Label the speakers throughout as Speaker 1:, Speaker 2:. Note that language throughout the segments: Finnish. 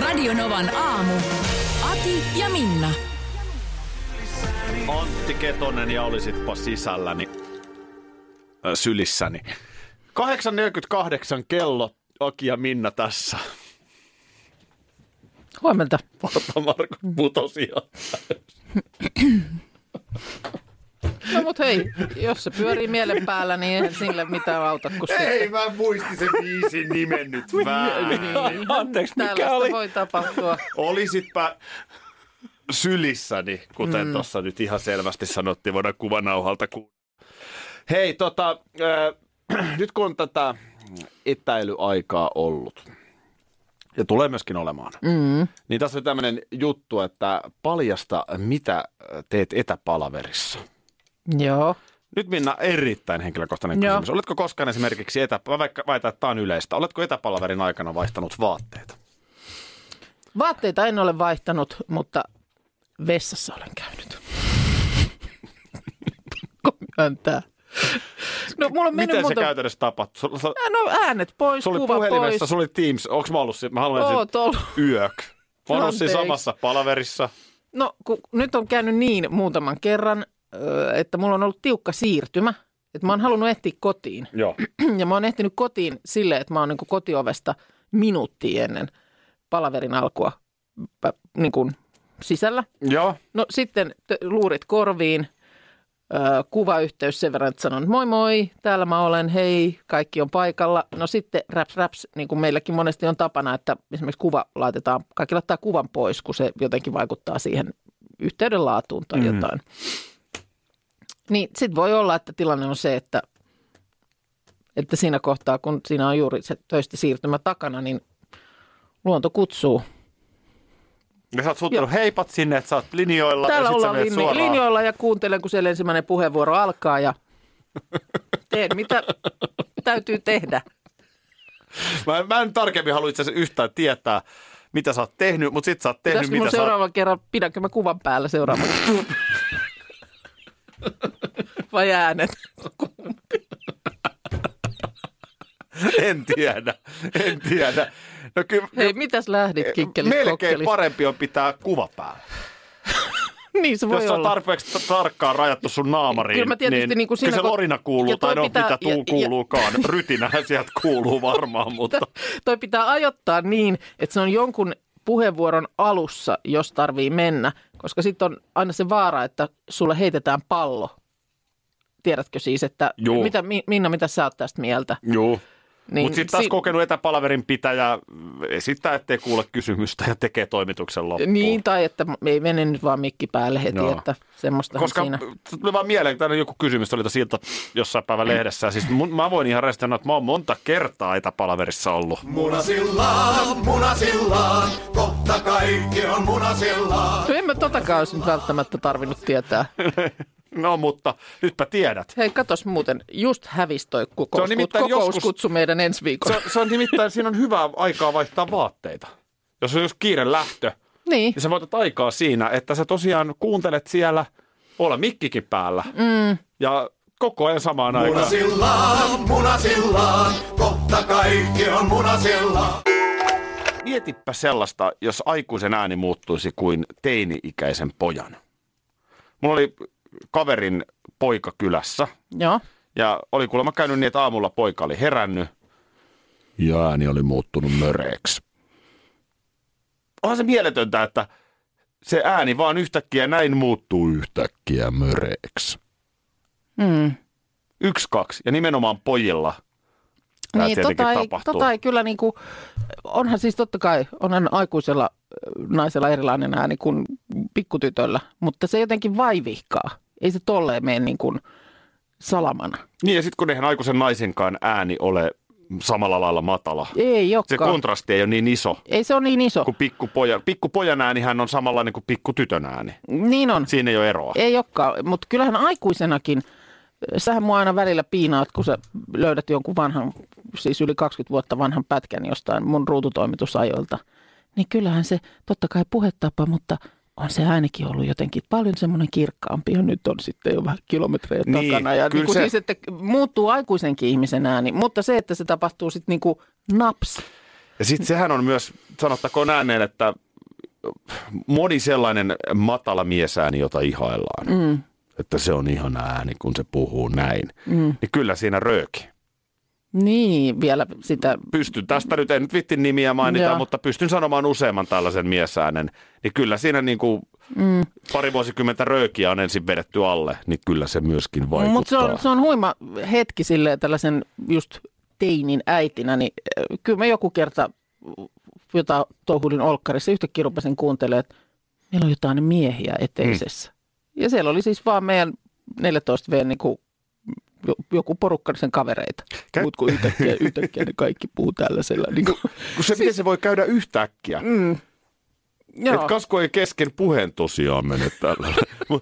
Speaker 1: Radionovan aamu. Ati ja Minna.
Speaker 2: Antti Ketonen ja olisitpa sisälläni, äh, sylissäni. 8.48 kello, Aki ja Minna tässä.
Speaker 3: Huomenta.
Speaker 2: Varta Marko putosi jo.
Speaker 3: No mut hei, jos se pyörii mielen päällä, niin eihän sille mitään auta kuin
Speaker 2: Ei, mä muistin sen biisin nimen nyt väärin.
Speaker 3: Niin,
Speaker 2: Anteeksi, mikä
Speaker 3: tällaista
Speaker 2: oli?
Speaker 3: voi tapahtua.
Speaker 2: Olisitpä sylissäni, kuten mm. tuossa nyt ihan selvästi sanottiin, voidaan kuvanauhalta kuulla. Hei, tota, äh, nyt kun on tätä etäilyaikaa ollut, ja tulee myöskin olemaan, mm. niin tässä on tämmöinen juttu, että paljasta, mitä teet etäpalaverissa.
Speaker 3: Joo.
Speaker 2: Nyt Minna, erittäin henkilökohtainen
Speaker 3: Joo.
Speaker 2: kysymys. Oletko koskaan esimerkiksi, etä, vaikka väitän, että tämä on yleistä, oletko etäpalaverin aikana vaihtanut vaatteita?
Speaker 3: Vaatteita en ole vaihtanut, mutta vessassa olen käynyt. Myöntää. No mulla on mennyt
Speaker 2: Miten se
Speaker 3: monta...
Speaker 2: käytännössä tapahtui? Sulla, sulla,
Speaker 3: No äänet pois,
Speaker 2: sulla oli
Speaker 3: kuva
Speaker 2: puhelimessa,
Speaker 3: pois.
Speaker 2: sulla oli Teams. Onko mä ollut siinä? Mä haluan
Speaker 3: Oot ollut.
Speaker 2: yök. Mä ollut siinä samassa palaverissa.
Speaker 3: No kun nyt on käynyt niin muutaman kerran, että mulla on ollut tiukka siirtymä. Että mä oon halunnut ehtiä kotiin.
Speaker 2: Joo.
Speaker 3: Ja mä oon ehtinyt kotiin silleen, että mä oon niin kotiovesta minuutti ennen palaverin alkua niin kuin sisällä.
Speaker 2: Joo.
Speaker 3: No sitten t- luurit korviin, ö, kuvayhteys sen verran, että sanon että moi moi, täällä mä olen, hei, kaikki on paikalla. No sitten raps raps, niin kuin meilläkin monesti on tapana, että esimerkiksi kuva laitetaan, kaikki laittaa kuvan pois, kun se jotenkin vaikuttaa siihen yhteyden laatuun tai
Speaker 2: Mm.
Speaker 3: jotain. Niin sitten voi olla, että tilanne on se, että, että siinä kohtaa, kun siinä on juuri se töistä siirtymä takana, niin luonto kutsuu.
Speaker 2: Ja sä oot suuttanut heipat sinne, että sä oot linjoilla.
Speaker 3: Täällä
Speaker 2: ja
Speaker 3: ollaan linjo-
Speaker 2: suoraan.
Speaker 3: linjoilla ja kuuntelen, kun siellä ensimmäinen puheenvuoro alkaa ja teen, mitä täytyy tehdä.
Speaker 2: Mä, mä en tarkemmin halua itse asiassa yhtään tietää, mitä sä oot tehnyt, mutta sit sä oot tehnyt,
Speaker 3: Pitäisikö
Speaker 2: mitä sä oot...
Speaker 3: seuraavan kerran, pidänkö mä kuvan päällä seuraavan? Vai äänet?
Speaker 2: En tiedä, en tiedä. No kyllä,
Speaker 3: Hei, mitäs lähdit kikkelit
Speaker 2: melkein
Speaker 3: kokkelit?
Speaker 2: parempi on pitää kuva päällä.
Speaker 3: Niin se voi
Speaker 2: Jos se on
Speaker 3: olla.
Speaker 2: tarpeeksi tarkkaan rajattu sun naamariin,
Speaker 3: Kyllä mä tietysti
Speaker 2: niin,
Speaker 3: niin kuin siinä
Speaker 2: kyllä se lorina kuuluu,
Speaker 3: ja
Speaker 2: tai no
Speaker 3: pitää-
Speaker 2: mitä tuu
Speaker 3: ja- ja-
Speaker 2: kuuluukaan. Rytinähän sieltä kuuluu varmaan, mutta
Speaker 3: Toi pitää ajoittaa niin, että se on jonkun puheenvuoron alussa, jos tarvii mennä, koska sitten on aina se vaara, että sulle heitetään pallo. Tiedätkö siis, että
Speaker 2: Juu.
Speaker 3: mitä, Mi- Minna, mitä sä oot tästä mieltä?
Speaker 2: Joo.
Speaker 3: Niin
Speaker 2: Mutta sitten taas
Speaker 3: si-
Speaker 2: kokenut etäpalaverin pitäjä esittää, ettei kuule kysymystä ja tekee toimituksen loppuun.
Speaker 3: Niin, tai että ei mene nyt vaan mikki päälle heti,
Speaker 2: Joo.
Speaker 3: että semmoista
Speaker 2: Koska
Speaker 3: siinä.
Speaker 2: tuli vaan mieleen, että joku kysymys oli ilta jossain päivän lehdessä. Ja Siis mun, mä voin ihan rehellisesti sanoa, että mä oon monta kertaa etäpalaverissa ollut.
Speaker 4: Munasillaan, munasillaan, kohta kaikki on munasillaan.
Speaker 3: No en mä totakaan olisi välttämättä tarvinnut tietää.
Speaker 2: No mutta nytpä tiedät.
Speaker 3: Hei, katos muuten, just hävisi toi
Speaker 2: on
Speaker 3: kokouskutsu,
Speaker 2: nimittäin
Speaker 3: kokouskutsu meidän ensi viikolla.
Speaker 2: Se, se on nimittäin, siinä on hyvää aikaa vaihtaa vaatteita. Jos on just kiire lähtö,
Speaker 3: Niin,
Speaker 2: niin sä voitat aikaa siinä, että sä tosiaan kuuntelet siellä, olla mikkikin päällä. Mm. Ja koko ajan samaan aikaan.
Speaker 4: Munasillaan, munasillaan, kohta kaikki on munasillaan.
Speaker 2: Mietipä sellaista, jos aikuisen ääni muuttuisi kuin teini-ikäisen pojan. Mulla oli kaverin poika kylässä
Speaker 3: joo.
Speaker 2: ja oli kuulemma käynyt niin, että aamulla poika oli herännyt ja ääni oli muuttunut möreeksi. Onhan se mieletöntä, että se ääni vaan yhtäkkiä näin muuttuu yhtäkkiä möreeksi.
Speaker 3: Mm.
Speaker 2: Yksi, kaksi ja nimenomaan pojilla tämä
Speaker 3: Niin, tota ei,
Speaker 2: tapahtuu.
Speaker 3: tota ei kyllä niin kuin, onhan siis totta kai, onhan aikuisella naisella erilainen ääni kuin pikkutytöllä, mutta se jotenkin vaivihkaa. Ei se tolleen mene niin kuin salamana.
Speaker 2: Niin ja sitten kun eihän aikuisen naisenkaan ääni ole samalla lailla matala.
Speaker 3: Ei
Speaker 2: Se
Speaker 3: olekaan.
Speaker 2: kontrasti ei ole niin iso
Speaker 3: Ei se ole niin iso.
Speaker 2: kuin pikkupojan. Pikkupojan äänihän on samanlainen kuin pikkutytön ääni.
Speaker 3: Niin on.
Speaker 2: Siinä ei ole eroa.
Speaker 3: Ei olekaan, mutta kyllähän aikuisenakin, sähän mua aina välillä piinaat, kun sä löydät jonkun vanhan, siis yli 20 vuotta vanhan pätkän jostain mun ruututoimitusajoilta. Niin kyllähän se, totta kai puhetapa, mutta on se äänikin ollut jotenkin paljon semmoinen kirkkaampi ja nyt on sitten jo vähän kilometrejä
Speaker 2: Niin,
Speaker 3: takana. Ja
Speaker 2: kyllä
Speaker 3: niin kuin
Speaker 2: se-
Speaker 3: siis, että muuttuu aikuisenkin ihmisen ääni, mutta se, että se tapahtuu sitten niin kuin naps.
Speaker 2: Ja sitten sehän on myös, sanottakoon ääneen, että moni sellainen matala miesääni, jota ihaillaan. Mm. Että se on ihan ääni, kun se puhuu näin. Mm. Niin kyllä siinä rööki.
Speaker 3: Niin, vielä sitä,
Speaker 2: Pystyn tästä nyt, en nyt vitti nimiä mainita,
Speaker 3: Joo.
Speaker 2: mutta pystyn sanomaan useamman tällaisen miesäänen. Niin kyllä siinä niin kuin mm. pari vuosikymmentä röökiä on ensin vedetty alle, niin kyllä se myöskin vaikuttaa.
Speaker 3: Mutta se on, se on huima hetki silleen tällaisen just teinin äitinä, niin äh, kyllä mä joku kerta jota touhulin olkkarissa yhtäkkiä rupesin kuuntelemaan, että meillä on jotain miehiä eteisessä. Mm. Ja siellä oli siis vaan meidän 14 V niin kuin jo- joku porukka sen kavereita.
Speaker 2: Kä-
Speaker 3: Mutta kun yhtäkkiä, yhtäkkiä ne kaikki puhuu tällaisella. Niin kuin,
Speaker 2: Kun se, miten se voi käydä yhtäkkiä. Mm.
Speaker 3: joo.
Speaker 2: Et Kasko ei kesken puheen tosiaan mene tällä.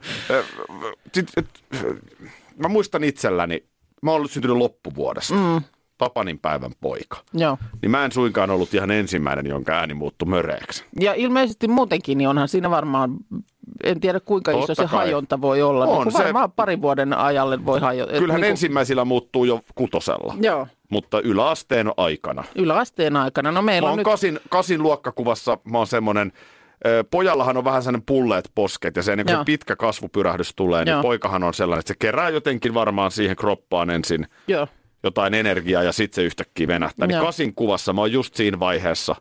Speaker 2: Mä muistan itselläni, mä oon ollut syntynyt loppuvuodesta. Mm. Tapanin päivän poika.
Speaker 3: joo.
Speaker 2: Niin mä en suinkaan ollut ihan ensimmäinen, jonka ääni muuttui möreäksi.
Speaker 3: Ja ilmeisesti muutenkin, niin onhan siinä varmaan, en tiedä kuinka iso
Speaker 2: Totta
Speaker 3: se
Speaker 2: kai.
Speaker 3: hajonta voi olla.
Speaker 2: On
Speaker 3: niin
Speaker 2: se-
Speaker 3: varmaan parin vuoden ajalle voi hajota.
Speaker 2: Kyllähän
Speaker 3: niin
Speaker 2: ensimmäisillä muuttuu jo kutosella,
Speaker 3: Joo,
Speaker 2: mutta yläasteen aikana.
Speaker 3: yläasteen aikana. No meillä
Speaker 2: Mä
Speaker 3: on nyt...
Speaker 2: kasin, kasin luokkakuvassa, mä oon semmoinen, pojallahan on vähän sellainen pulleet posket ja se, niin kun
Speaker 3: Joo.
Speaker 2: se pitkä kasvupyrähdys tulee, niin
Speaker 3: Joo.
Speaker 2: poikahan on sellainen, että se kerää jotenkin varmaan siihen kroppaan ensin
Speaker 3: Joo.
Speaker 2: jotain energiaa ja sitten se yhtäkkiä venähtää. Niin kasin kuvassa mä oon just siinä vaiheessa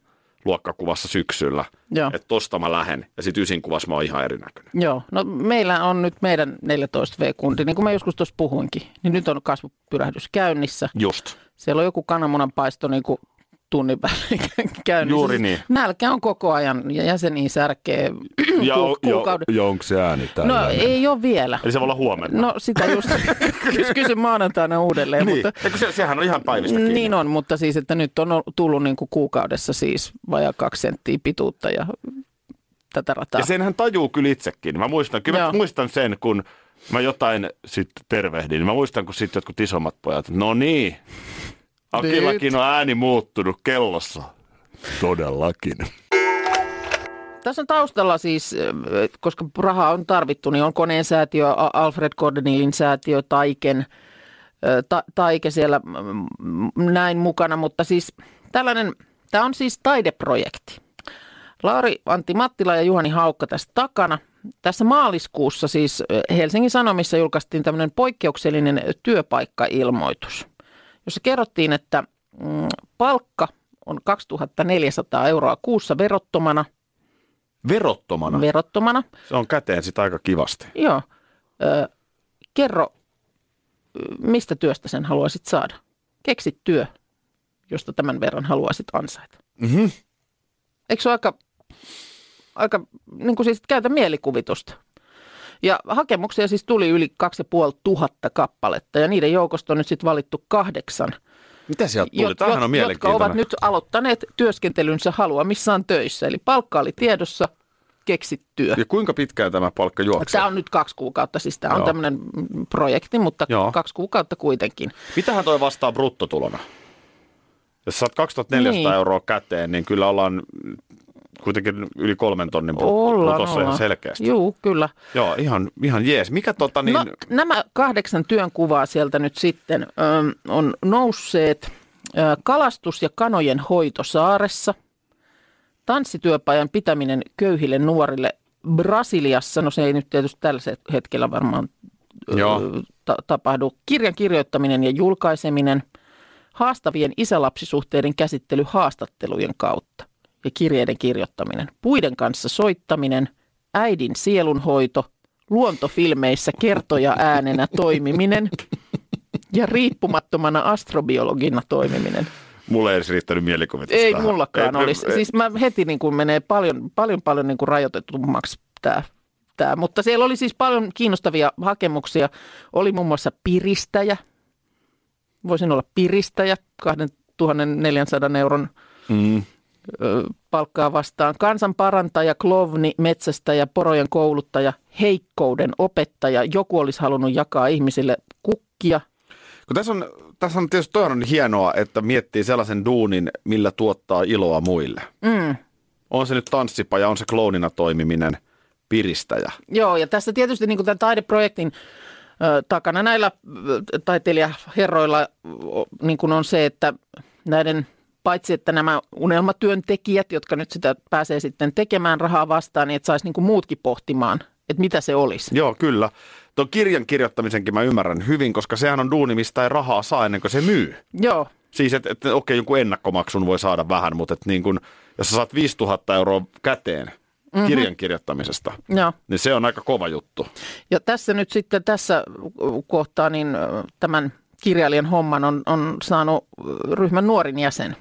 Speaker 2: luokkakuvassa syksyllä,
Speaker 3: Joo.
Speaker 2: että tosta mä lähen. Ja sitten ysin kuvassa mä oon ihan erinäköinen.
Speaker 3: Joo, no meillä on nyt meidän 14V-kundi, niin kuin mä joskus tuossa puhuinkin, niin nyt on kasvupyrähdys käynnissä.
Speaker 2: Just.
Speaker 3: Siellä on joku kananmunan paisto niin kuin tunnin välein käynnissä.
Speaker 2: Juuri niin.
Speaker 3: Nälkä on koko ajan ja jäseniä särkee
Speaker 2: Ja,
Speaker 3: ku- kuukauden.
Speaker 2: ja onko se ääni
Speaker 3: No
Speaker 2: tällainen?
Speaker 3: ei ole vielä.
Speaker 2: Eli se voi olla huomenna.
Speaker 3: No sitä just kys- kysyn maanantaina uudelleen,
Speaker 2: niin.
Speaker 3: mutta
Speaker 2: Eikö se, sehän on ihan päivistä kiinni.
Speaker 3: Niin on, mutta siis, että nyt on tullut niin kuin kuukaudessa siis vajaa kaksi senttiä pituutta ja tätä rataa.
Speaker 2: Ja senhän tajuu kyllä itsekin. Mä muistan, kyllä mä muistan sen, kun mä jotain sitten tervehdin. Mä muistan, kun sitten jotkut isommat pojat, no niin, Akillakin on ääni muuttunut kellossa. Todellakin.
Speaker 3: Tässä on taustalla siis, koska rahaa on tarvittu, niin on koneen säätiö, Alfred Cordenilin säätiö, Taiken, ta, Taike siellä näin mukana, mutta siis tällainen, tämä on siis taideprojekti. Lauri Antti Mattila ja Juhani Haukka tästä takana. Tässä maaliskuussa siis Helsingin Sanomissa julkaistiin tämmöinen poikkeuksellinen työpaikkailmoitus, jossa kerrottiin, että mm, palkka on 2400 euroa kuussa verottomana –
Speaker 2: Verottomana.
Speaker 3: verottomana.
Speaker 2: Se on käteen sitä aika kivasti.
Speaker 3: Joo. Ö, kerro, mistä työstä sen haluaisit saada? Keksit työ, josta tämän verran haluaisit ansaita.
Speaker 2: Mm-hmm.
Speaker 3: Eikö se ole aika, aika niin kuin siis käytä mielikuvitusta? Ja hakemuksia siis tuli yli 2500 kappaletta ja niiden joukosta on nyt sitten valittu kahdeksan,
Speaker 2: Mitä sieltä tuli?
Speaker 3: jot-
Speaker 2: Tämähän on
Speaker 3: jotka ovat nyt aloittaneet työskentelynsä haluamissaan töissä. Eli palkka oli tiedossa, keksit työ.
Speaker 2: Ja kuinka pitkään tämä palkka juoksee?
Speaker 3: Tämä on nyt kaksi kuukautta, siis tämä on
Speaker 2: Joo.
Speaker 3: tämmöinen projekti, mutta.
Speaker 2: Joo.
Speaker 3: kaksi kuukautta kuitenkin.
Speaker 2: Mitähän toi vastaa bruttotulona? Jos saat 2400
Speaker 3: Niin.
Speaker 2: euroa käteen, niin kyllä ollaan kuitenkin yli kolmen tonnin
Speaker 3: Ollaan,
Speaker 2: brutossa ihan selkeästi.
Speaker 3: Juu, kyllä.
Speaker 2: Joo, ihan, ihan jees. Mikä tota niin...
Speaker 3: No, nämä kahdeksan työnkuvaa sieltä nyt sitten ö, on nousseet. Kalastus ja kanojen hoito saaressa. Tanssityöpajan pitäminen köyhille nuorille Brasiliassa. No se ei nyt tietysti tällä hetkellä varmaan ö,
Speaker 2: Joo.
Speaker 3: ta- tapahdu. Kirjan kirjoittaminen ja julkaiseminen. Haastavien isälapsisuhteiden käsittely haastattelujen kautta ja kirjeiden kirjoittaminen. Puiden kanssa soittaminen, äidin sielunhoito, luontofilmeissä kertoja äänenä toimiminen ja riippumattomana astrobiologina toimiminen.
Speaker 2: Mulle ei edes riittänyt mielikuvitusta.
Speaker 3: Ei
Speaker 2: tähän.
Speaker 3: mullakaan
Speaker 2: Ei,
Speaker 3: olisi.
Speaker 2: ei,
Speaker 3: Siis mä heti niin kuin menee paljon, paljon, paljon niin kuin rajoitetummaksi tämä. Tämä. Mutta siellä oli siis paljon kiinnostavia hakemuksia. Oli muun muassa piristäjä. Voisin olla piristäjä kahden 1400 euron
Speaker 2: Mm.
Speaker 3: Palkkaa vastaan. Kansan parantaja, klovni, metsästäjä, porojen kouluttaja, heikkouden opettaja. Joku olisi halunnut jakaa ihmisille kukkia.
Speaker 2: Kun tässä on, tässä on tietysti toi on hienoa, että miettii sellaisen duunin, millä tuottaa iloa muille.
Speaker 3: Mm.
Speaker 2: On se nyt tanssipaja, on se kloonina toimiminen, piristäjä.
Speaker 3: Joo, ja tässä tietysti niin kuin tämän taideprojektin ö, takana näillä taiteilijaherroilla niin kuin on se, että näiden paitsi että nämä unelmatyöntekijät, jotka nyt sitä pääsee sitten tekemään rahaa vastaan, niin että saisi niin kuin muutkin pohtimaan, että mitä se olisi.
Speaker 2: Joo, kyllä. Tuon kirjan kirjoittamisenkin mä ymmärrän hyvin, koska sehän on duuni, mistä ei rahaa saa ennen kuin se myy.
Speaker 3: Joo,
Speaker 2: Siis, että et, okei, jonkun ennakkomaksun voi saada vähän, mutta et niin kun, jos sä saat 5000 euroa käteen mm-hmm. kirjan kirjoittamisesta,
Speaker 3: joo.
Speaker 2: niin se on aika kova juttu.
Speaker 3: Ja tässä nyt sitten tässä kohtaa niin tämän kirjailijan homman on, on saanut ryhmän nuorin jäsen,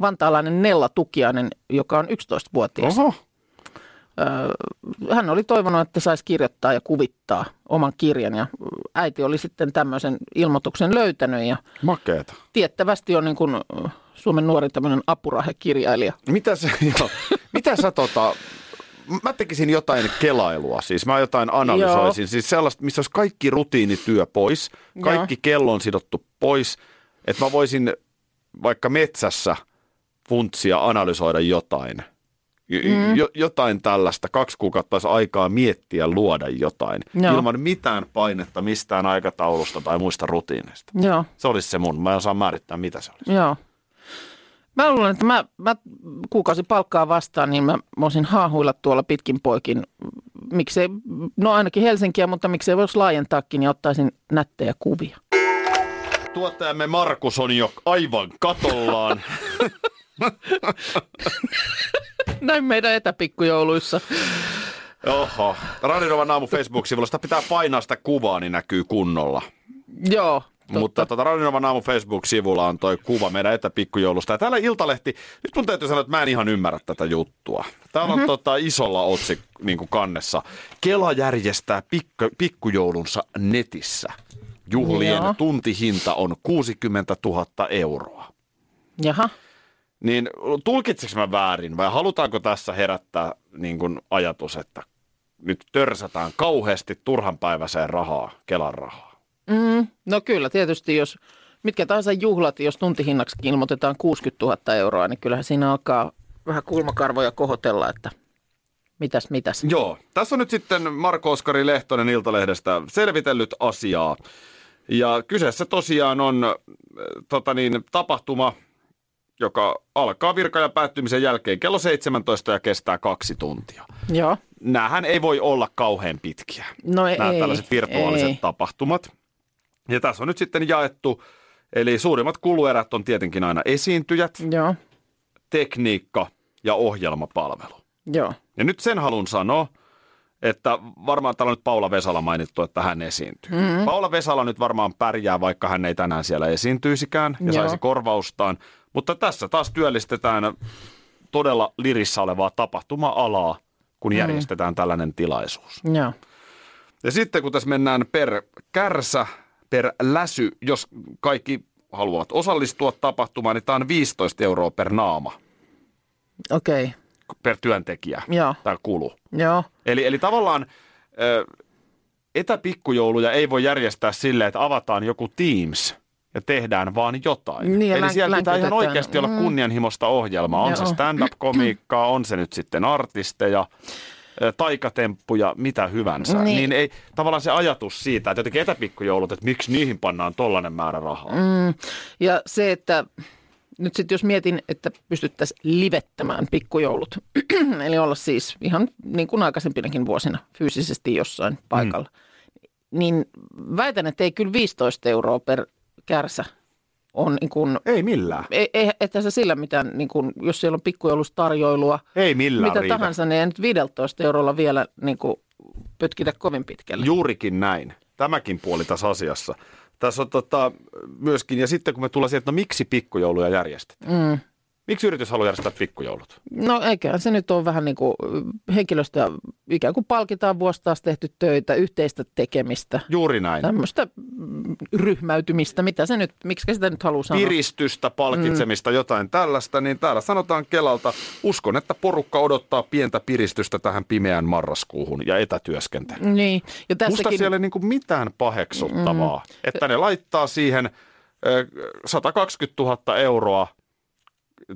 Speaker 3: vantaalainen Nella Tukiainen, joka on 11-vuotias.
Speaker 2: Oho.
Speaker 3: Hän oli toivonut, että saisi kirjoittaa ja kuvittaa oman kirjan ja äiti oli sitten tämmöisen ilmoituksen löytänyt ja
Speaker 2: Makeeta.
Speaker 3: tiettävästi on niin kuin Suomen nuori tämmöinen apurahekirjailija.
Speaker 2: Mitä sä, joo, mitä sä tota, mä tekisin jotain kelailua, siis mä jotain analysoisin,
Speaker 3: Joo.
Speaker 2: siis sellaista, missä olisi kaikki rutiinityö pois, kaikki kello on sidottu pois, että mä voisin vaikka metsässä funtsia analysoida jotain. Mm. Jo, jotain tällaista, kaksi kuukautta olisi aikaa miettiä, luoda jotain,
Speaker 3: Joo.
Speaker 2: ilman mitään painetta mistään aikataulusta tai muista rutiineista.
Speaker 3: Joo,
Speaker 2: Se olisi se mun, mä en osaa määrittää mitä se olisi.
Speaker 3: joo. Mä luulen, että mä, mä kuukausi palkkaa vastaan, niin mä voisin haahuilla tuolla pitkin poikin. Miksei, no ainakin Helsinkiä, mutta miksei voisi laajentaakin ja ottaisin nättejä kuvia.
Speaker 2: Tuottajamme Markus on jo aivan katollaan.
Speaker 3: Näin meidän etäpikkujouluissa.
Speaker 2: Oho. Radionovan aamu Facebook-sivulla. Sitä pitää painaa sitä kuvaa, niin näkyy kunnolla.
Speaker 3: Joo, totta.
Speaker 2: Mutta tota, Radionovan aamu Facebook-sivulla on toi kuva meidän etäpikkujoulusta. Ja täällä Iltalehti, nyt mun täytyy sanoa, että mä en ihan ymmärrä tätä juttua. Täällä on tota, isolla otsik niin kuin kannessa. Kela järjestää pikku, pikkujoulunsa netissä. Juhlien
Speaker 3: Joo.
Speaker 2: tuntihinta on 60 000 euroa.
Speaker 3: Jaha.
Speaker 2: Niin tulkitseks mä väärin vai halutaanko tässä herättää niin kuin ajatus, että nyt törsätään kauheasti turhanpäiväiseen rahaa, Kelan rahaa?
Speaker 3: Mm, no kyllä, tietysti jos mitkä tahansa juhlat, jos tuntihinnaksi ilmoitetaan 60 000 euroa, niin kyllähän siinä alkaa vähän kulmakarvoja kohotella, että mitäs, mitäs.
Speaker 2: Joo, tässä on nyt sitten Marko Oskari Lehtonen Iltalehdestä selvitellyt asiaa. Ja kyseessä tosiaan on äh, tota niin, tapahtuma, joka alkaa virka- ja päättymisen jälkeen kello 17 ja kestää kaksi tuntia.
Speaker 3: Joo.
Speaker 2: Nämähän ei voi olla kauhean pitkiä.
Speaker 3: No
Speaker 2: nämä
Speaker 3: ei,
Speaker 2: tällaiset virtuaaliset
Speaker 3: ei.
Speaker 2: tapahtumat. Ja tässä on nyt sitten jaettu, eli suurimmat kuluerät on tietenkin aina esiintyjät,
Speaker 3: Joo,
Speaker 2: tekniikka ja ohjelmapalvelu.
Speaker 3: joo.
Speaker 2: Ja nyt sen haluan sanoa, että varmaan täällä on nyt Paula Vesala mainittu, että hän esiintyy. Mm-hmm. Paula Vesala nyt varmaan pärjää, vaikka hän ei tänään siellä esiintyisikään ja
Speaker 3: Joo.
Speaker 2: saisi korvaustaan. Mutta tässä taas työllistetään todella lirissä olevaa tapahtuma-alaa, kun järjestetään tällainen tilaisuus.
Speaker 3: Joo.
Speaker 2: Ja sitten kun tässä mennään per kärsä, per läsy, jos kaikki haluavat osallistua tapahtumaan, niin tämä on 15 euroa per naama,
Speaker 3: Okei. Okay.
Speaker 2: per työntekijä,
Speaker 3: Joo.
Speaker 2: tämä kulu.
Speaker 3: Joo.
Speaker 2: Eli, eli tavallaan ö, etäpikkujouluja ei voi järjestää silleen, että avataan joku Teams ja tehdään vaan jotain.
Speaker 3: Niin,
Speaker 2: Eli
Speaker 3: län-
Speaker 2: siellä pitää ihan oikeasti olla
Speaker 3: Mm.
Speaker 2: kunnianhimoista ohjelmaa. On se
Speaker 3: Joo.
Speaker 2: stand-up-komiikkaa, on se nyt sitten artisteja, taikatemppuja, mitä hyvänsä.
Speaker 3: Niin.
Speaker 2: Niin ei, tavallaan se ajatus siitä, että jotenkin etäpikkujoulut, että miksi niihin pannaan tollainen määrä rahaa.
Speaker 3: Mm. Ja se, että nyt sitten jos mietin, että pystyttäisiin livettämään pikkujoulut, eli olla siis ihan niin kuin aikaisempinakin vuosina fyysisesti jossain paikalla, mm. niin väitän, että ei kyllä 15 euroa per kärsä on niin kuin,
Speaker 2: Ei millään.
Speaker 3: ei, ei, että se sillä mitään, niin kuin, jos siellä on pikkujoulusta
Speaker 2: Ei millään
Speaker 3: mitä
Speaker 2: riitä.
Speaker 3: tahansa, niin ei nyt 15 eurolla vielä niin kuin, pötkitä kovin pitkälle.
Speaker 2: Juurikin näin. Tämäkin puoli tässä asiassa. Tässä on tota, myöskin, ja sitten kun me tullaan siihen, että no miksi pikkujouluja järjestetään?
Speaker 3: Mm.
Speaker 2: Miksi yritys haluaa järjestää pikkujoulut?
Speaker 3: No eiköhän se nyt ole vähän niin kuin henkilöstöä ikään kuin palkitaan vuosi taas tehty töitä, yhteistä tekemistä,
Speaker 2: Juuri näin.
Speaker 3: tämmöistä mm, ryhmäytymistä, mitä se nyt, miksi sitä nyt haluaa sanoa?
Speaker 2: piristystä, palkitsemista, mm. jotain tällaista, niin täällä sanotaan Kelalta, uskon, että porukka odottaa pientä piristystä tähän pimeään marraskuuhun ja etätyöskentelyyn.
Speaker 3: Niin, ja
Speaker 2: Musta
Speaker 3: tässäkin,
Speaker 2: siellä ei niinku mitään paheksuttavaa, mm. että ne laittaa siihen ö, 120 000 euroa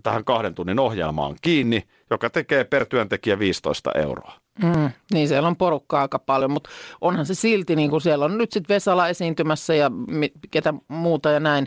Speaker 2: tähän kahden tunnin ohjelmaan kiinni, joka tekee per työntekijä 15 euroa.
Speaker 3: mm, niin siellä on porukkaa aika paljon, mutta onhan se silti, niin kuin siellä on nyt sitten Vesala esiintymässä ja ketä muuta ja näin,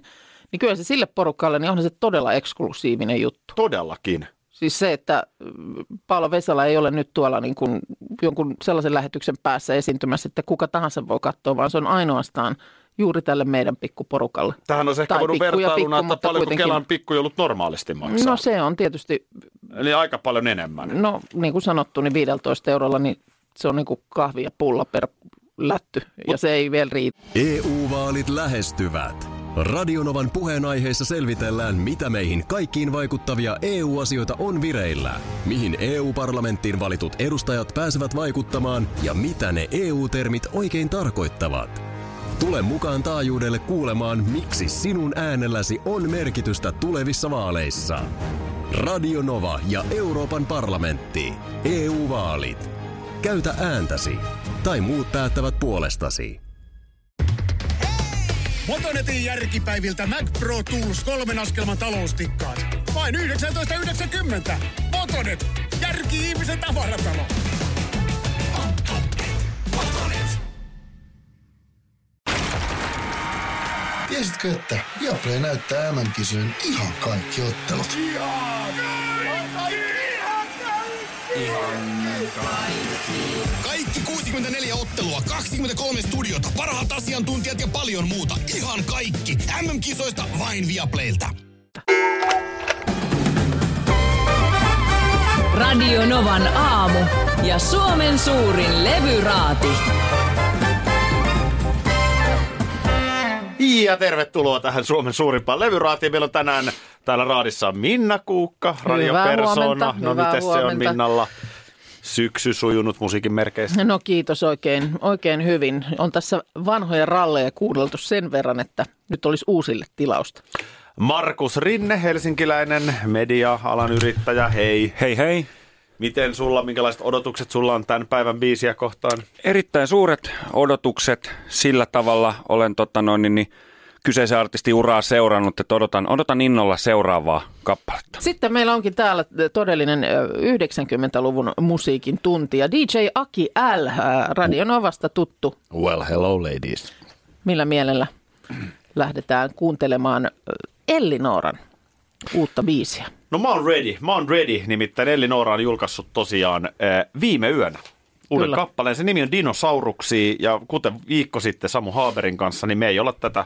Speaker 3: niin kyllä se sille porukalle, niin onhan se todella eksklusiivinen juttu.
Speaker 2: Todellakin.
Speaker 3: Siis se, että mm, Paolo Vesala ei ole nyt tuolla niin kuin jonkun sellaisen lähetyksen päässä esiintymässä, että kuka tahansa voi katsoa, vaan se on ainoastaan juuri tälle meidän pikkuporukalle.
Speaker 2: Tähän olisi ehkä
Speaker 3: Tai
Speaker 2: voinut vertailuna,
Speaker 3: pikku,
Speaker 2: että paljonko
Speaker 3: kuitenkin.
Speaker 2: Kelan pikkujoulut normaalisti maksaa.
Speaker 3: No se on tietysti,
Speaker 2: Eli aika paljon enemmän.
Speaker 3: no niin kuin sanottu, niin 15 eurolla, niin se on niin kuin kahvi ja pulla per lätty, ja se ei vielä riitä.
Speaker 5: EU-vaalit lähestyvät. Radionovan puheenaiheessa selvitellään, mitä meihin kaikkiin vaikuttavia EU-asioita on vireillä, mihin EU-parlamenttiin valitut edustajat pääsevät vaikuttamaan ja mitä ne EU-termit oikein tarkoittavat. Tule mukaan taajuudelle kuulemaan, miksi sinun äänelläsi on merkitystä tulevissa vaaleissa. Radio Nova ja Euroopan parlamentti. EU-vaalit. Käytä ääntäsi. Tai muut päättävät puolestasi.
Speaker 6: Motonetin järkipäiviltä Mac Pro Tools kolmen askelman taloustikkaat. Vain 19,90. Motonet. Järki ihmisen tavaratalo.
Speaker 7: Tiesitkö, että Viaplay näyttää MM-kisojen ihan kaikki ottelut?
Speaker 6: Kaikki 64 ottelua, 23 studiota, parhaat asiantuntijat ja paljon muuta. Ihan kaikki. MM-kisoista vain Viaplaylta.
Speaker 1: Radio Novan aamu ja Suomen suurin levyraati.
Speaker 2: Ja tervetuloa tähän Suomen suurimpaan levyraatiin. Meillä on tänään täällä raadissa Minna Kuukka, radiopersona. No miten se on. Minnalla? Syksy sujunut musiikin merkeissä.
Speaker 3: No kiitos oikein, oikein hyvin. On tässä vanhoja ralleja kuunneltu sen verran, että nyt olisi uusille tilausta.
Speaker 2: Markus Rinne, helsinkiläinen media-alan yrittäjä. Hei.
Speaker 8: Hei hei.
Speaker 2: Miten sulla, minkälaiset odotukset sulla on tämän päivän biisiä kohtaan?
Speaker 8: Erittäin suuret odotukset. Sillä tavalla olen tota noin, niin, niin, kyseisen artistin uraa seurannut, että odotan, odotan innolla seuraavaa kappaletta.
Speaker 3: Sitten meillä onkin täällä todellinen ö, 90-luvun musiikin tuntija. DJ Aki L, ää, Radio Novasta tuttu.
Speaker 2: Well, hello ladies.
Speaker 3: Millä mielellä lähdetään kuuntelemaan Elli Nooran uutta biisiä?
Speaker 2: No mä oon ready, mä oon ready. Nimittäin Elli Noora on julkaissut tosiaan äh, viime yönä uuden
Speaker 3: Kyllä.
Speaker 2: kappaleen. Se nimi on Dinosauruksia ja kuten viikko sitten Samu Haaberin kanssa, niin me ei olla tätä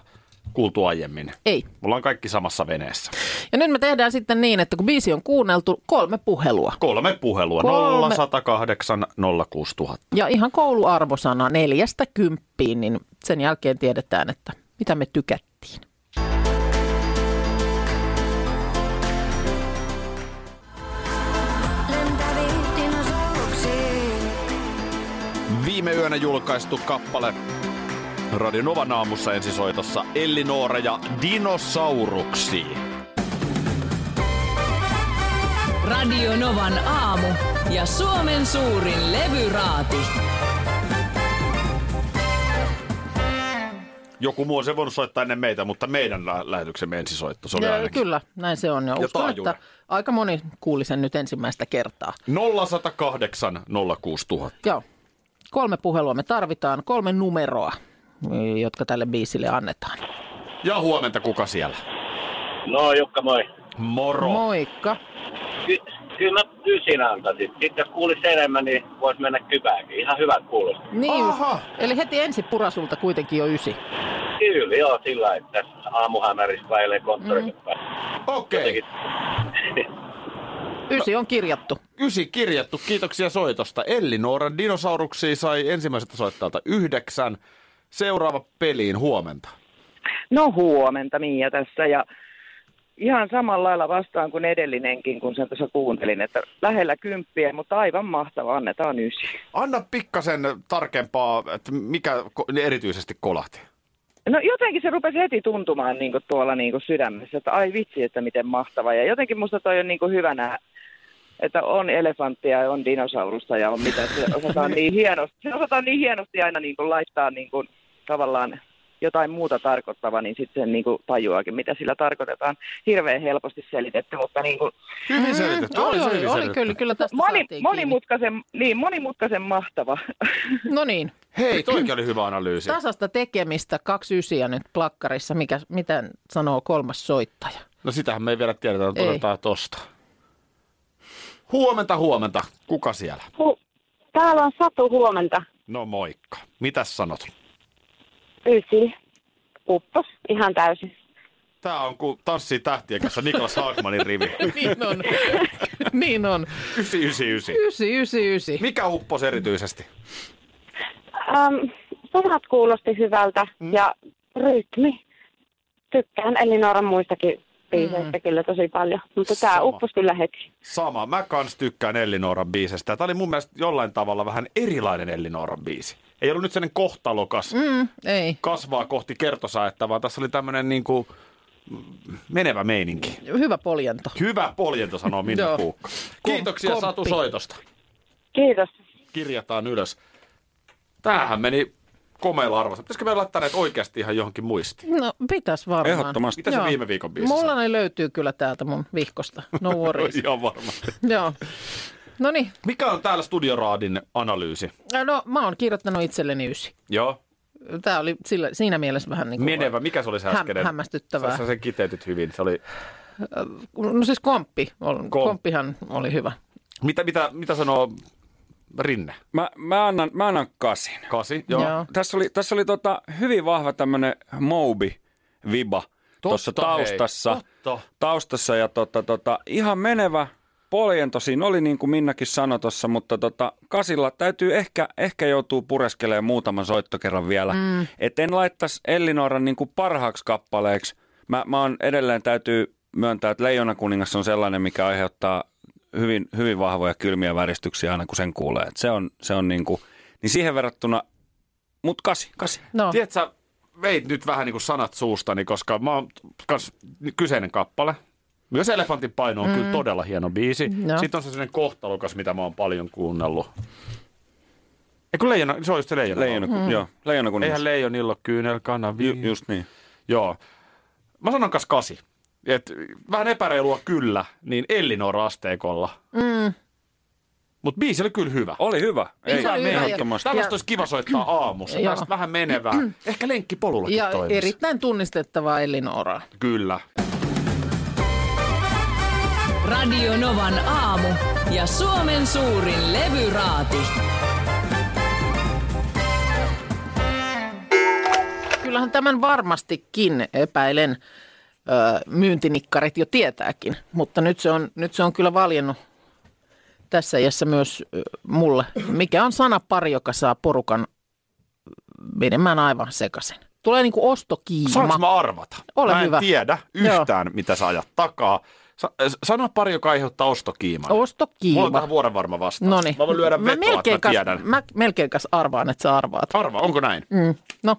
Speaker 2: kuultu aiemmin.
Speaker 3: Ei.
Speaker 2: Me ollaan kaikki samassa veneessä.
Speaker 3: Ja nyt me tehdään sitten niin, että kun biisi on kuunneltu, kolme puhelua.
Speaker 2: Kolme puhelua,
Speaker 3: Kolme.
Speaker 2: 0 108 06000.
Speaker 3: Ja ihan kouluarvosana neljästä kymppiin, niin sen jälkeen tiedetään, että mitä me tykättiin.
Speaker 2: Viime yönä julkaistu kappale Radio Novan aamussa ensisoitossa Elli Noora ja Dinosauruksi.
Speaker 1: Radio Novan aamu ja Suomen suurin levyraati.
Speaker 2: Joku muu on se voinut soittaa ennen meitä, mutta meidän lä- lähetyksemme ensisoitto. Se oli
Speaker 3: Ja,
Speaker 2: ainakin.
Speaker 3: kyllä, näin se on. Ja,
Speaker 2: Ja
Speaker 3: uskon,
Speaker 2: taajuuden.
Speaker 3: että aika moni kuuli sen nyt ensimmäistä kertaa.
Speaker 2: 0108 06000.
Speaker 3: Joo. Kolme puhelua me tarvitaan, kolme numeroa, jotka tälle biisille annetaan.
Speaker 2: Ja huomenta kuka siellä?
Speaker 9: No Jukka, moi.
Speaker 2: Moro.
Speaker 3: Moikka.
Speaker 9: Ky- kyllä mä ysin antaisin. Sitten jos kuulisi enemmän, niin voisi mennä kypääkin. Ihan hyvät kuulosti.
Speaker 3: Niin,
Speaker 2: Aha.
Speaker 3: eli heti ensi purasulta kuitenkin jo ysi.
Speaker 9: Kyllä, joo, sillä että tässä aamuhämärissä väilee konttorille mm.
Speaker 2: Okei. Okay.
Speaker 3: Ysi on kirjattu.
Speaker 2: Ysi kirjattu. Kiitoksia soitosta. Elli Nooran dinosauruksia sai ensimmäiseltä soittajalta yhdeksän. Seuraava peliin huomenta.
Speaker 10: No huomenta Miia tässä ja ihan samalla lailla vastaan kuin edellinenkin, kun sen tuossa kuuntelin, että lähellä kymppiä, mutta aivan mahtava, annetaan ysi.
Speaker 2: Anna pikkasen tarkempaa, että mikä ko- erityisesti kolahti.
Speaker 10: No jotenkin se rupesi heti tuntumaan niin kuin tuolla niin kuin sydämessä, että ai vitsi, että miten mahtava. Ja jotenkin musta toi on niin kuin hyvänä, että on elefanttia ja on dinosaurusta ja on mitä se osataan niin hienosti. Se osataan niin hienosti aina niin kuin laittaa niin kuin tavallaan jotain muuta tarkoittava, niin sitten sen niin kuin tajuakin, mitä sillä tarkoitetaan. Hirveän helposti selitetty, mutta niin kuin
Speaker 2: Hyvin selitetty.
Speaker 3: Oli,
Speaker 2: se
Speaker 3: oli, oli kyllä, kyllä tästä
Speaker 10: moni, monimutkaisen, niin, monimutkaisen mahtava.
Speaker 3: No niin,
Speaker 2: Hei, toikin oli hyvä analyysi.
Speaker 3: tasasta tekemistä, kaksi ysiä nyt plakkarissa. Mikä, mitä sanoo kolmas soittaja?
Speaker 2: No sitähän me ei vielä tiedetä, otetaan tosta. Huomenta, huomenta. Kuka siellä?
Speaker 11: Hu- Täällä on Satu huomenta.
Speaker 2: No moikka. Mitäs sanot?
Speaker 11: Ysi. Uppos ihan täysin.
Speaker 2: Tää on kuin tanssii tähtien kanssa Niklas Haagmanin rivi.
Speaker 3: niin on. niin on.
Speaker 2: 999.
Speaker 3: Ysi, ysi, ysi.
Speaker 2: Mikä uppos erityisesti?
Speaker 11: Ähm, sanat kuulosti hyvältä
Speaker 2: Mm.
Speaker 11: ja rytmi. Tykkään Elinoran muistakin biiseistä kyllä tosi paljon, mutta tämä
Speaker 2: Sama.
Speaker 11: uppos kyllä heti.
Speaker 2: Sama. Mä kans tykkään Ellinooran biisestä. Tämä oli mun mielestä jollain tavalla vähän erilainen Ellinooran biisi. Ei ollut nyt sellainen kohtalokas,
Speaker 3: Mm, ei.
Speaker 2: kasvaa kohti kertosäettä, vaan tässä oli tämmöinen niinku menevä meininki.
Speaker 3: Hyvä poljento.
Speaker 2: Hyvä poljento, sanoo Minna. Kuukka. Kiitoksia
Speaker 3: Kom-
Speaker 2: Satu soitosta.
Speaker 11: Kiitos.
Speaker 2: Kirjataan ylös. Tämähän meni komeilla arvossa. Pitäisikö me laittaa näitä oikeasti ihan johonkin muistiin?
Speaker 3: No, pitäis varmaan.
Speaker 8: Ehdottomasti.
Speaker 2: Mitä se
Speaker 3: Joo.
Speaker 2: viime viikon biisi
Speaker 3: Mulla ne löytyy kyllä täältä mun vihkosta. No worries.
Speaker 2: Ihan varmasti.
Speaker 3: Joo. No niin,
Speaker 2: Mikä on täällä Studioraadin analyysi?
Speaker 3: no mä oon kirjoittanut itselleni ysi.
Speaker 2: Joo.
Speaker 3: Tämä oli sillä, siinä mielessä vähän niin kuin...
Speaker 2: Menevä. Mikä se oli se
Speaker 3: Häm-
Speaker 2: äskeinen?
Speaker 3: hämmästyttävää.
Speaker 2: Sä sen kiteytit hyvin. Se oli...
Speaker 3: No siis komppi.
Speaker 2: Kom-
Speaker 3: Komppihan oli hyvä.
Speaker 2: Mitä, mitä, mitä sanoo Rinne?
Speaker 8: Mä, mä, annan, mä annan kasin.
Speaker 2: Kasi? Joo.
Speaker 3: Joo.
Speaker 8: Tässä oli, tässä oli tota hyvin vahva tämmönen Moby-viba tuossa
Speaker 2: hei.
Speaker 8: taustassa.
Speaker 2: Totta.
Speaker 8: taustassa ja tota, tota, ihan menevä poljento siinä oli niin kuin Minnakin sanoi tuossa, mutta tota, kasilla täytyy ehkä, ehkä joutuu pureskelemaan muutaman soittokerran vielä. Mm. Et en laittaisi Ellinoran niin kuin parhaaksi kappaleeksi. Mä, mä oon edelleen täytyy myöntää, että Leijona kuningas on sellainen, mikä aiheuttaa hyvin, hyvin vahvoja kylmiä väristyksiä aina kun sen kuulee. Et se on, se on niin kuin, niin siihen verrattuna, mut kasi, kasi.
Speaker 3: No,
Speaker 2: Tiedätkö, sä veit nyt vähän niin kuin sanat suustani, koska mä oon kans kyseinen kappale. Myös Elefantin paino on mm. kyllä todella hieno biisi.
Speaker 3: Joo.
Speaker 2: Sitten on se sellainen kohtalokas, mitä mä oon paljon kuunnellut. Eikö leijona, se on just se leijona.
Speaker 8: Leijona, mm. joo, Leijona kuningas.
Speaker 2: Eihän leijonilla ole kyynelkanavi.
Speaker 8: Ju, just niin.
Speaker 2: Joo. Mä sanon kas kasi. Et vähän epäreilua kyllä, niin Ellinora asteikolla.
Speaker 3: mm,
Speaker 2: Mutta biisi oli kyllä hyvä.
Speaker 8: Oli hyvä.
Speaker 3: Ei, se oli hyvä.
Speaker 8: ehdottomasti.
Speaker 2: Tällaista
Speaker 3: Ja-
Speaker 2: olisi kiva soittaa aamussa.
Speaker 3: Joo.
Speaker 2: Tästä vähän menevää. Ehkä lenkkipolullakin
Speaker 3: ja
Speaker 2: toimisi.
Speaker 3: erittäin tunnistettavaa Elinoraa.
Speaker 2: Kyllä.
Speaker 1: Radio Novan aamu ja Suomen suurin levyraati.
Speaker 3: Kyllähän tämän varmastikin epäilen myyntinikkarit jo tietääkin, mutta nyt se on, nyt se on kyllä valjennut tässä iässä myös mulle. Mikä on sanapari, joka saa porukan menemään aivan sekaisin? Tulee niin kuin ostokiima.
Speaker 2: Saanko mä arvata?
Speaker 3: Ole
Speaker 2: mä en
Speaker 3: hyvä.
Speaker 2: tiedä yhtään, mitä sä ajat takaa. Sa- sano pari, joka aiheuttaa ostokiimaa. Mulla on
Speaker 3: Ostokiima.
Speaker 2: tähän vuoren varma vastaus.
Speaker 3: Noniin.
Speaker 2: Mä voin lyödä vetoa, että mä
Speaker 3: melkein kas,
Speaker 2: tiedän.
Speaker 3: mä melkein kas arvaan, että sä arvaat.
Speaker 2: Arva, onko näin?
Speaker 3: Mm. No,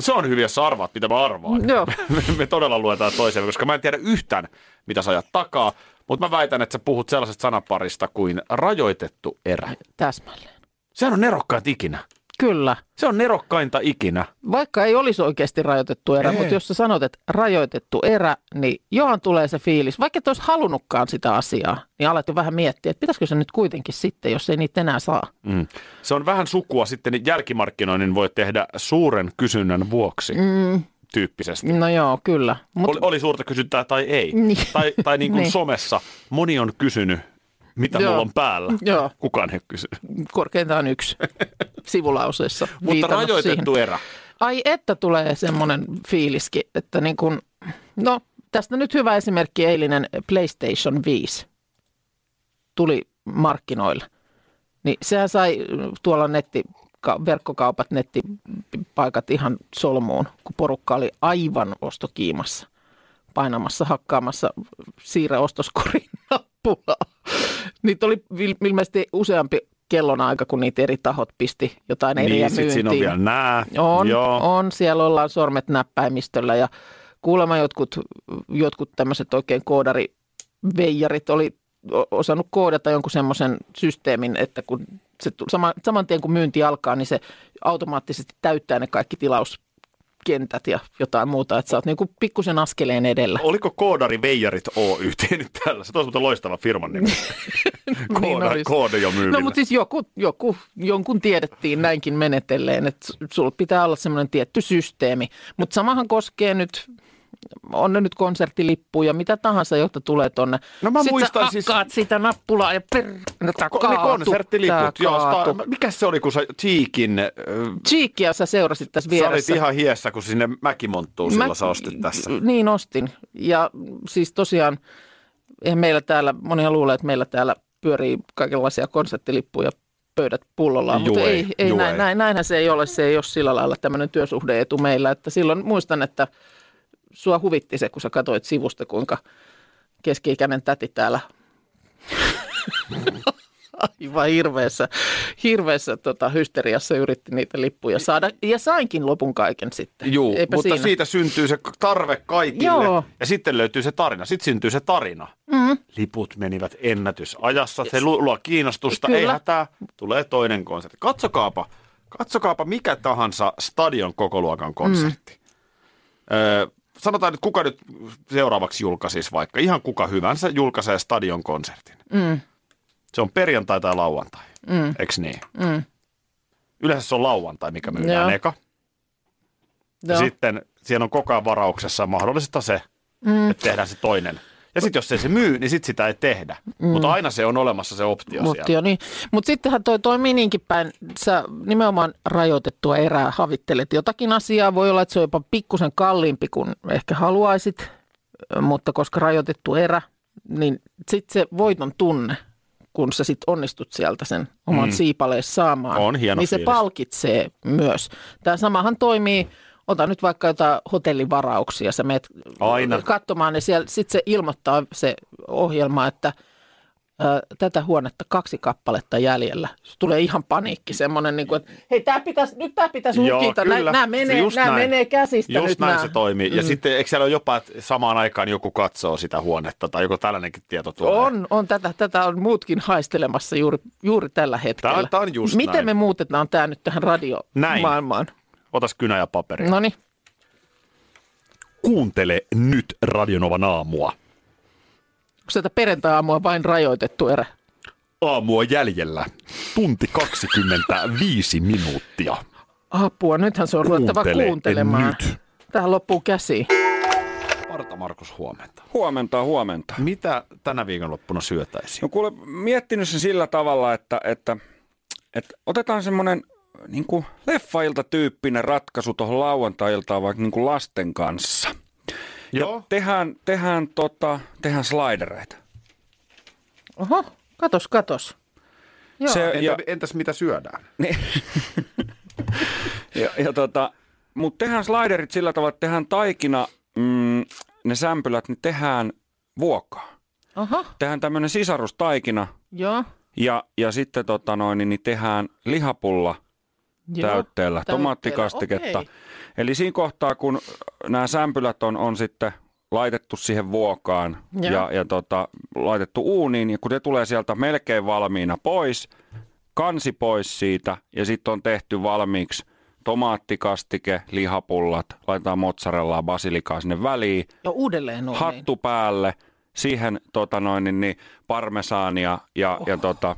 Speaker 2: Se on hyvin, jos sä arvaat, mitä mä arvaan.
Speaker 3: Joo.
Speaker 2: me, me todella luetaan toiseen, koska mä en tiedä yhtään, mitä sä ajat takaa. Mutta mä väitän, että sä puhut sellaisesta sanaparista kuin rajoitettu erä.
Speaker 3: täsmälleen.
Speaker 2: Sehän on nerokkainta ikinä.
Speaker 3: Kyllä.
Speaker 2: Se on nerokkainta ikinä.
Speaker 3: Vaikka ei olisi oikeasti rajoitettu erä,
Speaker 2: Ei.
Speaker 3: mutta jos sä sanot, että rajoitettu erä, niin johan tulee se fiilis. Vaikka et olisi halunnutkaan sitä asiaa, niin alat jo vähän miettiä, että pitäisikö se nyt kuitenkin sitten, jos ei niitä enää saa.
Speaker 2: Mm. Se on vähän sukua sitten, niin jälkimarkkinoinnin voi tehdä suuren kysynnän vuoksi.
Speaker 3: Mm,
Speaker 2: Tyyppisesti.
Speaker 3: no joo, kyllä. Mut,
Speaker 2: Oli, oli suurta kysyntää tai ei.
Speaker 3: Niin.
Speaker 2: Tai, tai niin kuin
Speaker 3: Niin.
Speaker 2: somessa moni on kysynyt, mitä
Speaker 3: Joo.
Speaker 2: mulla on päällä.
Speaker 3: Joo.
Speaker 2: Kukaan ei kysynyt.
Speaker 3: korkeintaan yksi sivulauseessa
Speaker 2: Mutta rajoitettu
Speaker 3: siihen.
Speaker 2: erä.
Speaker 3: Ai että tulee semmoinen fiiliski, että niin kun, no tästä nyt hyvä esimerkki eilinen PlayStation 5 tuli markkinoille. Niin sehän sai tuolla netti, ka- verkkokaupat, nettipaikat ihan solmuun, kun porukka oli aivan ostokiimassa. painamassa, hakkaamassa siirre ostoskorin nappulaa. Niitä oli il- ilmeisesti useampi kellon aika, kun niitä eri tahot pisti jotain eriä
Speaker 2: Niin, sit
Speaker 3: myyntiin.
Speaker 2: siinä on vielä nää.
Speaker 3: On,
Speaker 2: Joo.
Speaker 3: on, siellä ollaan sormet näppäimistöllä ja kuulemma jotkut, jotkut tämmöiset oikein koodariveijarit oli osannut koodata jonkun semmoisen systeemin, että kun se sama, saman tien kun myynti alkaa, niin se automaattisesti täyttää ne kaikki tilauskentät ja jotain muuta, että sä oot niinku pikkusen askeleen edellä.
Speaker 2: Oliko Koodari Veijarit Oy tehnyt tällä? Se olisi muuten loistava firman nimi. Kooda,
Speaker 3: olisi.
Speaker 2: koode jo myymillä.
Speaker 3: No mutta siis joku, joku, jonkun tiedettiin näinkin menetelleen, että sulla pitää olla semmoinen tietty systeemi. Mutta samahan koskee nyt, on ne nyt konserttilippu ja mitä tahansa, jotta tulee tonne.
Speaker 2: No mä
Speaker 3: Sit
Speaker 2: muistan
Speaker 3: sä
Speaker 2: siis-
Speaker 3: sitä nappulaa ja per... Tää
Speaker 2: Ko-
Speaker 3: kaatu,
Speaker 2: ne konserttiliput,
Speaker 3: tää
Speaker 2: joo. Sta- mikä se oli, kun sä Cheekin, äh,
Speaker 3: Cheekia sä seurasit tässä
Speaker 2: sä
Speaker 3: vieressä.
Speaker 2: olit ihan hiessä, kun sinne mäkimonttuu silloin sä ostit tässä.
Speaker 3: Niin ostin. Ja siis tosiaan, eihän meillä täällä, monia luulee, että meillä täällä pyörii kaikenlaisia konserttilippuja pöydät pullollaan, mutta
Speaker 2: ei,
Speaker 3: ei, ei, näin, näin, näinhän se ei ole. Se ei ole sillä lailla tämmöinen työsuhdeetu meillä. Että silloin muistan, että sua huvitti se, kun sä katsoit sivusta, kuinka keski-ikäinen täti täällä aivan hirveässä, hirveässä tota, hysteriassa yritti niitä lippuja saada. Ja sainkin lopun kaiken sitten.
Speaker 2: Juu,
Speaker 3: Eipä
Speaker 2: mutta
Speaker 3: siinä.
Speaker 2: siitä syntyy se tarve kaikille.
Speaker 3: Joo.
Speaker 2: Ja sitten löytyy se tarina. Sitten syntyy se tarina.
Speaker 3: Mm.
Speaker 2: Liput menivät ennätysajassa. Se lu- luo kiinnostusta.
Speaker 3: Kyllä.
Speaker 2: Ei hätää. Tulee toinen konsertti. Katsokaapa, katsokaapa mikä tahansa stadion kokoluokan konsertti.
Speaker 3: Mm.
Speaker 2: Öö, sanotaan nyt, kuka nyt seuraavaksi julkaisisi vaikka. Ihan kuka hyvänsä julkaisee stadion konsertin.
Speaker 3: Mm.
Speaker 2: Se on perjantai tai lauantai.
Speaker 3: Mm.
Speaker 2: Eks niin?
Speaker 3: Mm.
Speaker 2: Yleensä se on lauantai, mikä myydään
Speaker 3: Joo.
Speaker 2: eka. Ja
Speaker 3: Joo.
Speaker 2: sitten siellä on koko ajan varauksessa mahdollista se,
Speaker 3: Mm.
Speaker 2: että tehdään se toinen. Ja sitten jos ei se myy, niin sitten sitä ei tehdä.
Speaker 3: Mm.
Speaker 2: Mutta aina se on olemassa se optio
Speaker 3: Mutta
Speaker 2: siellä.
Speaker 3: niin. Mut sittenhän toi toimii niinkin päin. Sä nimenomaan rajoitettua erää havittelet jotakin asiaa. Voi olla, että se on jopa pikkusen kalliimpi kuin ehkä haluaisit, mutta koska rajoitettu erä, niin sitten se voiton tunne, kun sä sit onnistut sieltä sen oman
Speaker 2: Mm.
Speaker 3: siipaleen saamaan,
Speaker 2: On hieno
Speaker 3: niin se
Speaker 2: fiilis.
Speaker 3: palkitsee myös. Tämä samahan toimii, ota nyt vaikka jotain hotellivarauksia, sä meet
Speaker 2: Aina.
Speaker 3: katsomaan, niin siellä sitten se ilmoittaa se ohjelma, että tätä huonetta kaksi kappaletta jäljellä. Se tulee ihan paniikki, semmoinen, niin kuin, että hei, tää pitäisi, nyt tämä pitäisi
Speaker 2: Joo,
Speaker 3: lukita,
Speaker 2: kyllä.
Speaker 3: nämä menee,
Speaker 2: Just
Speaker 3: nää
Speaker 2: näin.
Speaker 3: menee käsistä
Speaker 2: Just
Speaker 3: nyt
Speaker 2: näin
Speaker 3: nää.
Speaker 2: se toimii. Ja
Speaker 3: Mm.
Speaker 2: sitten eikö siellä ole jopa, että samaan aikaan joku katsoo sitä huonetta tai joku tällainenkin tieto tulee?
Speaker 3: On, on tätä, tätä on muutkin haistelemassa juuri, juuri tällä hetkellä.
Speaker 2: Tää on- tää on just
Speaker 3: Miten
Speaker 2: näin.
Speaker 3: me muutetaan tämä nyt tähän
Speaker 2: Näin. Otas kynä ja paperi.
Speaker 3: No niin,
Speaker 2: Kuuntele nyt Radionovan aamua.
Speaker 3: onko sieltä perjantai-aamua vain rajoitettu erä?
Speaker 2: Aamua jäljellä. Tunti 25 minuuttia.
Speaker 3: Apua, nythän se on ruvettava
Speaker 2: Kuuntele
Speaker 3: kuuntelemaan.
Speaker 2: nyt.
Speaker 3: Tähän loppuu käsi.
Speaker 2: Parta Markus, huomenta.
Speaker 8: Huomenta, huomenta.
Speaker 2: Mitä tänä viikonloppuna syötäisiin?
Speaker 8: No kuule, miettinyt sen sillä tavalla, että, että, että otetaan semmoinen niin kuin leffailta-tyyppinen ratkaisu tuohon lauantai-iltaan vaikka niin kuin lasten kanssa.
Speaker 2: Joo.
Speaker 8: Ja tehdään, tehdään, tota, tehdään slidereita.
Speaker 3: Oho, katos, katos. Joo.
Speaker 8: Se-
Speaker 2: Entä,
Speaker 8: ja-
Speaker 2: entäs mitä syödään?
Speaker 8: Ja, ja tota, mutta tehdään sliderit sillä tavalla, että tehdään taikina, mm, ne sämpylät, niin tehdään vuokaa.
Speaker 3: Oho,
Speaker 8: Tehdään tämmöinen sisarustaikina
Speaker 3: joo.
Speaker 8: ja, ja sitten tota noin, niin tehdään lihapulla
Speaker 3: Joo,
Speaker 8: täytteellä, tomaattikastiketta.
Speaker 3: okei.
Speaker 8: Eli siinä kohtaa, kun nämä sämpylät on, on sitten laitettu siihen vuokaan
Speaker 3: Joo.
Speaker 8: ja, ja tota, laitettu uuniin, ja kun ne tulee sieltä melkein valmiina pois, kansi pois siitä, ja sitten on tehty valmiiksi tomaattikastike, lihapullat, laitetaan mozzarellaa, basilikaa sinne väliin,
Speaker 3: Ja uudelleen uuniin.
Speaker 8: hattu päälle, siihen tota noin, niin, niin parmesaania ja, ja tota,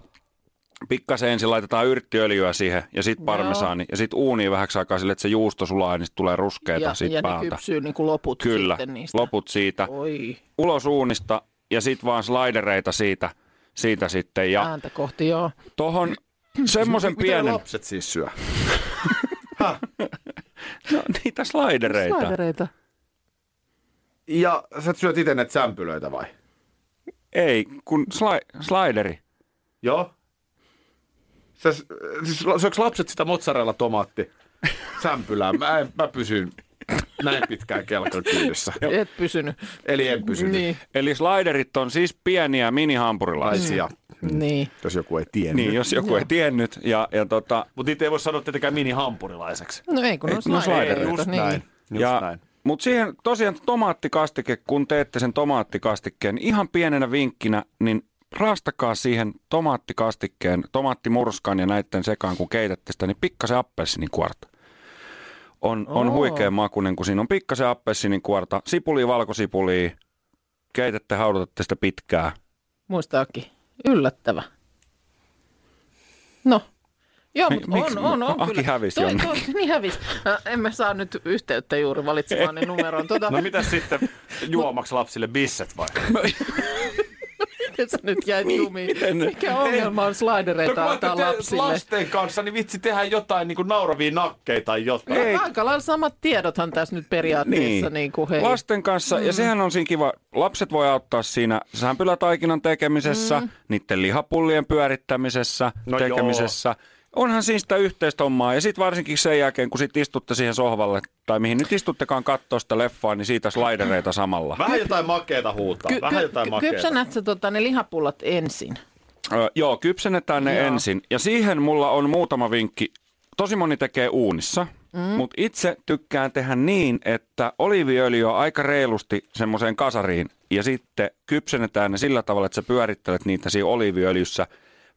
Speaker 8: pikkasen ensin laitetaan yrttiöljyä siihen ja sitten
Speaker 3: Joo.
Speaker 8: parmesaani ja sitten uuniin vähäksi aikaa sille, että se juusto sulaa ja niin sit tulee ruskeita
Speaker 3: ja,
Speaker 8: siitä
Speaker 3: ja
Speaker 8: päältä.
Speaker 3: kypsyy niin kuin loput
Speaker 8: Kyllä,
Speaker 3: sitten niistä.
Speaker 8: loput siitä.
Speaker 3: Oi,
Speaker 8: Ulos uunista ja sitten vaan slidereita siitä, siitä sitten. Ja
Speaker 3: ääntä kohti, joo.
Speaker 8: tohon semmoisen
Speaker 2: Miten
Speaker 8: pienen,
Speaker 2: lapset siis syö?
Speaker 8: no, niitä slidereita.
Speaker 3: Slidereita.
Speaker 2: Ja sä syöt itse näitä sämpylöitä vai?
Speaker 8: Ei, kun sli, slideri.
Speaker 2: Joo. Sä, siis syöks lapset sitä mozzarella tomaatti sämpylää? Mä, en, mä pysyn näin pitkään kelkan kyydissä.
Speaker 3: Et pysynyt.
Speaker 2: Eli en pysynyt.
Speaker 3: Niin.
Speaker 8: Eli sliderit on siis pieniä minihampurilaisia.
Speaker 3: Niin.
Speaker 2: Jos joku ei tiennyt.
Speaker 8: Niin, jos joku ei tiennyt. Ja, ja tota,
Speaker 2: Mutta niitä ei voi sanoa tietenkään mini-hampurilaiseksi.
Speaker 3: No ei, kun on
Speaker 8: no
Speaker 3: slidereita.
Speaker 8: slidereita,
Speaker 2: Just
Speaker 3: niin.
Speaker 2: näin. Just
Speaker 8: ja,
Speaker 2: näin.
Speaker 8: Mutta siihen tosiaan tomaattikastike, kun teette sen tomaattikastikkeen, niin ihan pienenä vinkkinä, niin raastakaa siihen tomaattikastikkeen, tomaattimurskan ja näiden sekaan, kun keitätte sitä, niin pikkasen appelsinin kuorta. On, on
Speaker 3: Oo.
Speaker 8: huikea makunen, kun siinä on pikkasen appelsinin kuorta, sipulia, valkosipulia, keitätte, haudutatte sitä pitkää.
Speaker 3: Muistaakin. Yllättävä. No. Joo, mutta on, on, on
Speaker 8: Aki
Speaker 3: kyllä.
Speaker 8: hävisi
Speaker 3: toi, toi, niin hävisi. Äh, emme saa nyt yhteyttä juuri valitsemaani numeroon. Tuota,
Speaker 2: No mitä sitten juomaksi lapsille bisset vai?
Speaker 3: miten sä nyt jäit jumiin? Mikä ongelma on slidereita
Speaker 2: No,
Speaker 3: antaa lapsille?
Speaker 2: lasten kanssa, niin vitsi tehdä jotain niin kuin nauravia nakkeita tai jotain.
Speaker 3: Ei. Aika lailla samat tiedothan tässä nyt periaatteessa. Niin. Niin kuin, hei.
Speaker 8: Lasten kanssa, mm. ja sehän on siinä kiva, lapset voi auttaa siinä sämpylätaikinan tekemisessä, mm. niiden lihapullien pyörittämisessä,
Speaker 2: No
Speaker 8: tekemisessä. Onhan siinä sitä yhteistä hommaa, ja sitten varsinkin sen jälkeen, kun sit istutte siihen sohvalle, tai mihin nyt istuttekaan katsoa sitä leffaa, niin siitä slidereita samalla.
Speaker 2: Vähän jotain makeeta huutaa.
Speaker 3: Ky-
Speaker 2: Vähän jotain
Speaker 3: ky-
Speaker 2: makeeta.
Speaker 3: kypsänät sä tota, ne lihapullat ensin?
Speaker 8: Ö, joo, kypsennetään ne
Speaker 3: Joo.
Speaker 8: ensin. Ja siihen mulla on muutama vinkki. Tosi moni tekee uunissa, mm. mutta itse tykkään tehdä niin, että oliiviöljy on aika reilusti semmoiseen kasariin. Ja sitten kypsennetään ne sillä tavalla, että sä pyörittelet niitä siinä oliiviöljyssä.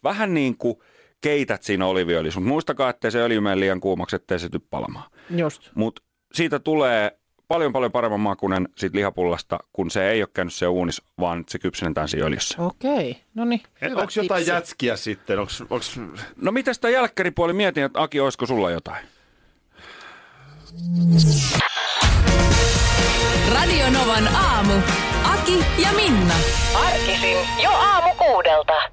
Speaker 8: Vähän niin kuin keität siinä oliiviöljyssä. Mutta muistakaa, ettei se öljy mene liian kuumaksi, ettei se tyy palamaan.
Speaker 3: Just.
Speaker 8: Mutta siitä tulee paljon paljon paremman makunen siitä lihapullasta, kun se ei ole käynyt se uunissa, vaan se kypsennetään siinä öljyssä.
Speaker 3: Okei, no niin.
Speaker 2: Onko jotain jätskiä sitten? Onks, onks...
Speaker 8: No mitä sitä jälkkäripuoli mietin, että Aki, olisiko sulla jotain?
Speaker 1: Radio Novan aamu. Aki ja Minna.
Speaker 12: Arkisin jo aamu kuudelta.